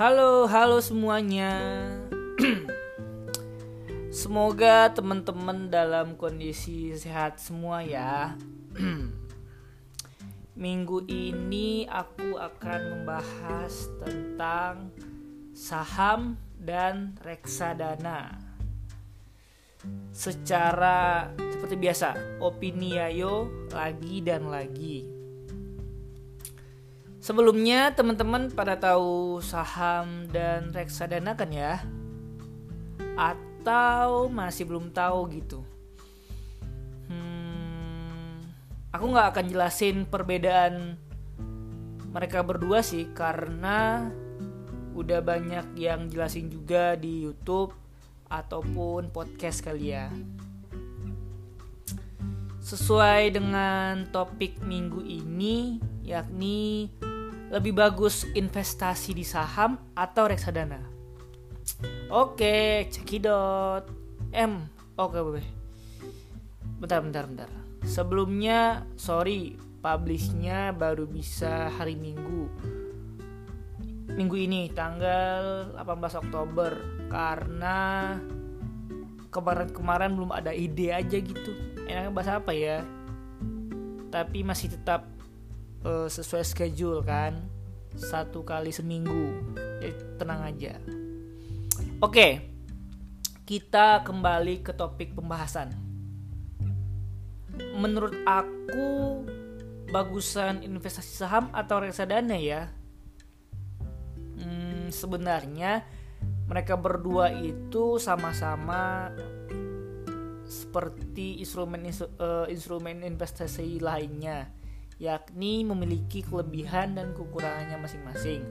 Halo, halo semuanya. Semoga teman-teman dalam kondisi sehat semua ya. Minggu ini aku akan membahas tentang saham dan reksadana. Secara seperti biasa, opini ayo lagi dan lagi. Sebelumnya teman-teman pada tahu saham dan reksadana kan ya? Atau masih belum tahu gitu? Hmm, aku nggak akan jelasin perbedaan mereka berdua sih karena udah banyak yang jelasin juga di YouTube ataupun podcast kali ya. Sesuai dengan topik minggu ini yakni lebih bagus investasi di saham atau reksadana? Oke, cekidot. M. Oke, boleh. Bentar, bentar, bentar. Sebelumnya, sorry, publishnya baru bisa hari Minggu. Minggu ini, tanggal 18 Oktober. Karena kemarin-kemarin belum ada ide aja gitu. Enaknya bahas apa ya? Tapi masih tetap uh, sesuai schedule kan satu kali seminggu. Jadi tenang aja. Oke kita kembali ke topik pembahasan. Menurut aku bagusan investasi saham atau reksadana ya hmm, sebenarnya mereka berdua itu sama-sama seperti instrumen uh, instrumen investasi lainnya yakni memiliki kelebihan dan kekurangannya masing-masing.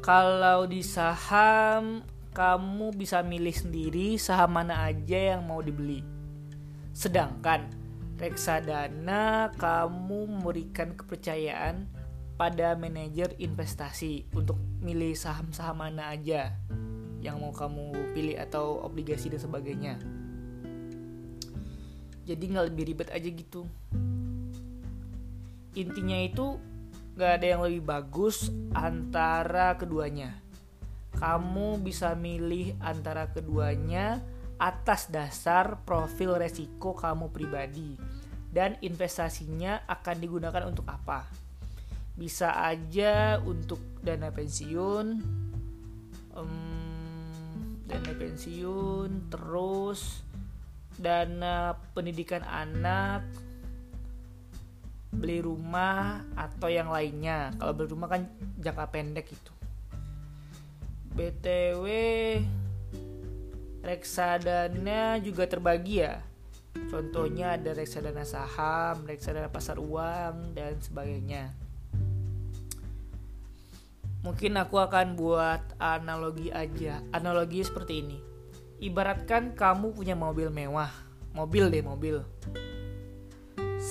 Kalau di saham, kamu bisa milih sendiri saham mana aja yang mau dibeli. Sedangkan reksadana, kamu memberikan kepercayaan pada manajer investasi untuk milih saham-saham mana aja yang mau kamu pilih atau obligasi dan sebagainya. Jadi nggak lebih ribet aja gitu intinya itu gak ada yang lebih bagus antara keduanya. Kamu bisa milih antara keduanya atas dasar profil resiko kamu pribadi dan investasinya akan digunakan untuk apa. Bisa aja untuk dana pensiun, um, dana pensiun, terus dana pendidikan anak, beli rumah atau yang lainnya. Kalau beli rumah kan jangka pendek itu btw reksadana juga terbagi ya. Contohnya ada reksadana saham reksadana pasar uang dan sebagainya. Mungkin aku akan buat analogi aja. Analogi seperti ini. Ibaratkan kamu punya mobil mewah. Mobil deh mobil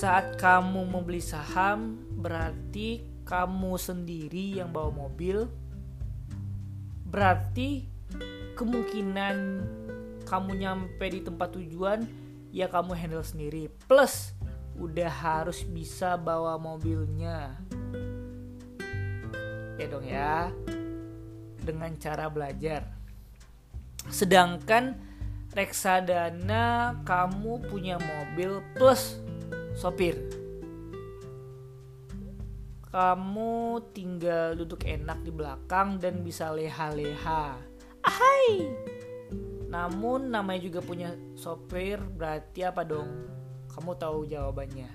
saat kamu membeli saham, berarti kamu sendiri yang bawa mobil. Berarti kemungkinan kamu nyampe di tempat tujuan ya kamu handle sendiri. Plus udah harus bisa bawa mobilnya. Ya dong ya. Dengan cara belajar. Sedangkan reksadana kamu punya mobil plus sopir. Kamu tinggal duduk enak di belakang dan bisa leha-leha. Ahai! Namun namanya juga punya sopir berarti apa dong? Kamu tahu jawabannya.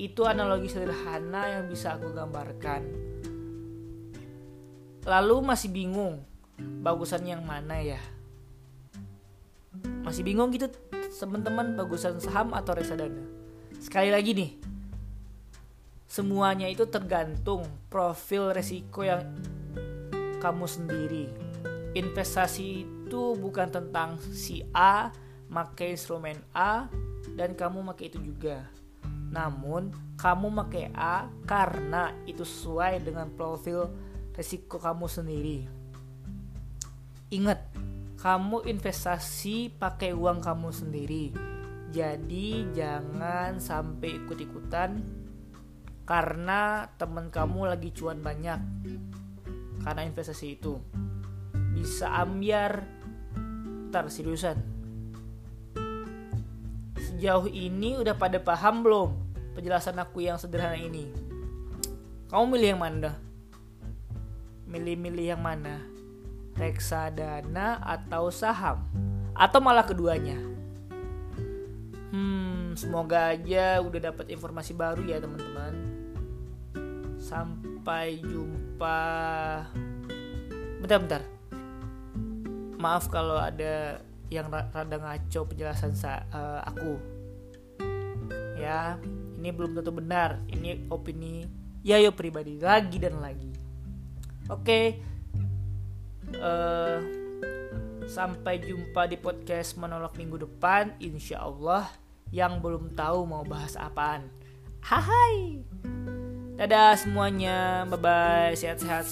Itu analogi sederhana yang bisa aku gambarkan. Lalu masih bingung bagusan yang mana ya? Masih bingung gitu teman-teman bagusan saham atau reksadana? Sekali lagi nih semuanya itu tergantung profil resiko yang kamu sendiri. Investasi itu bukan tentang si A pakai instrumen A dan kamu pakai itu juga. Namun kamu pakai A karena itu sesuai dengan profil resiko kamu sendiri. Ingat kamu investasi pakai uang kamu sendiri. Jadi jangan sampai ikut-ikutan karena temen kamu lagi cuan banyak karena investasi itu. Bisa ambiar. Ntar sejauh ini udah pada paham belum penjelasan aku yang sederhana ini? Kamu milih yang mana? Milih-milih yang mana reksadana atau saham atau malah keduanya hmm semoga aja udah dapat informasi baru ya teman-teman Sampai jumpa. Bentar-bentar. Maaf kalau ada yang rada ngaco penjelasan sa uh, aku. Ya, ini belum tentu benar. Ini opini Yayo pribadi lagi dan lagi. Oke. Okay. Uh, sampai jumpa di podcast menolak minggu depan insya Allah yang belum tahu mau bahas apaan. Hai. Dadah semuanya, bye bye, sehat-sehat